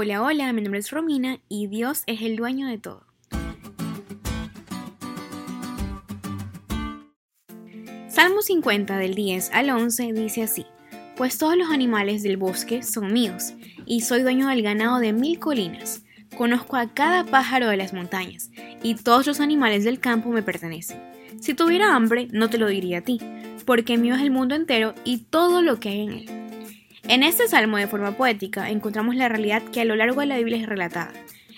Hola, hola, mi nombre es Romina y Dios es el dueño de todo. Salmo 50 del 10 al 11 dice así, Pues todos los animales del bosque son míos, y soy dueño del ganado de mil colinas. Conozco a cada pájaro de las montañas, y todos los animales del campo me pertenecen. Si tuviera hambre, no te lo diría a ti, porque mío es el mundo entero y todo lo que hay en él. En este salmo de forma poética encontramos la realidad que a lo largo de la Biblia es relatada,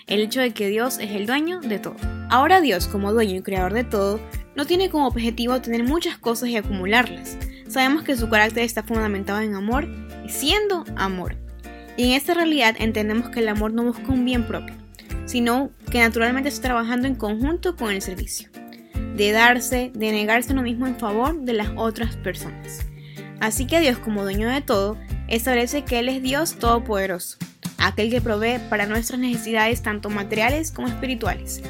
el hecho de que Dios es el dueño de todo. Ahora Dios, como dueño y creador de todo, no tiene como objetivo tener muchas cosas y acumularlas. Sabemos que su carácter está fundamentado en amor siendo amor. Y en esta realidad entendemos que el amor no busca un bien propio, sino que naturalmente está trabajando en conjunto con el servicio, de darse, de negarse uno mismo en favor de las otras personas. Así que Dios, como dueño de todo, establece que Él es Dios Todopoderoso, aquel que provee para nuestras necesidades tanto materiales como espirituales.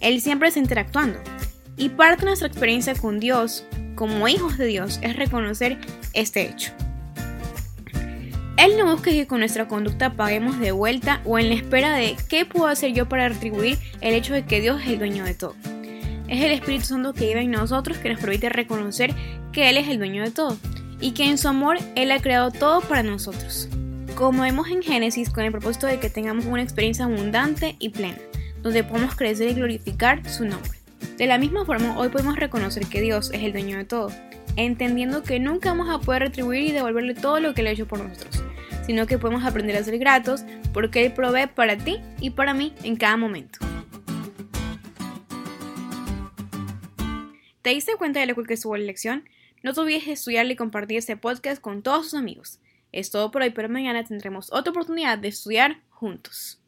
Él siempre está interactuando. Y parte de nuestra experiencia con Dios, como hijos de Dios, es reconocer este hecho. Él no busca que con nuestra conducta paguemos de vuelta o en la espera de qué puedo hacer yo para retribuir el hecho de que Dios es el dueño de todo. Es el Espíritu Santo que vive en nosotros que nos permite reconocer que Él es el dueño de todo y que en su amor Él ha creado todo para nosotros. Como vemos en Génesis, con el propósito de que tengamos una experiencia abundante y plena, donde podamos crecer y glorificar su nombre. De la misma forma, hoy podemos reconocer que Dios es el dueño de todo, entendiendo que nunca vamos a poder retribuir y devolverle todo lo que Él ha hecho por nosotros, sino que podemos aprender a ser gratos porque Él provee para ti y para mí en cada momento. ¿Te diste cuenta de lo que estuvo la lección? No te olvides de estudiar y compartir este podcast con todos tus amigos. Es todo por hoy, pero mañana tendremos otra oportunidad de estudiar juntos.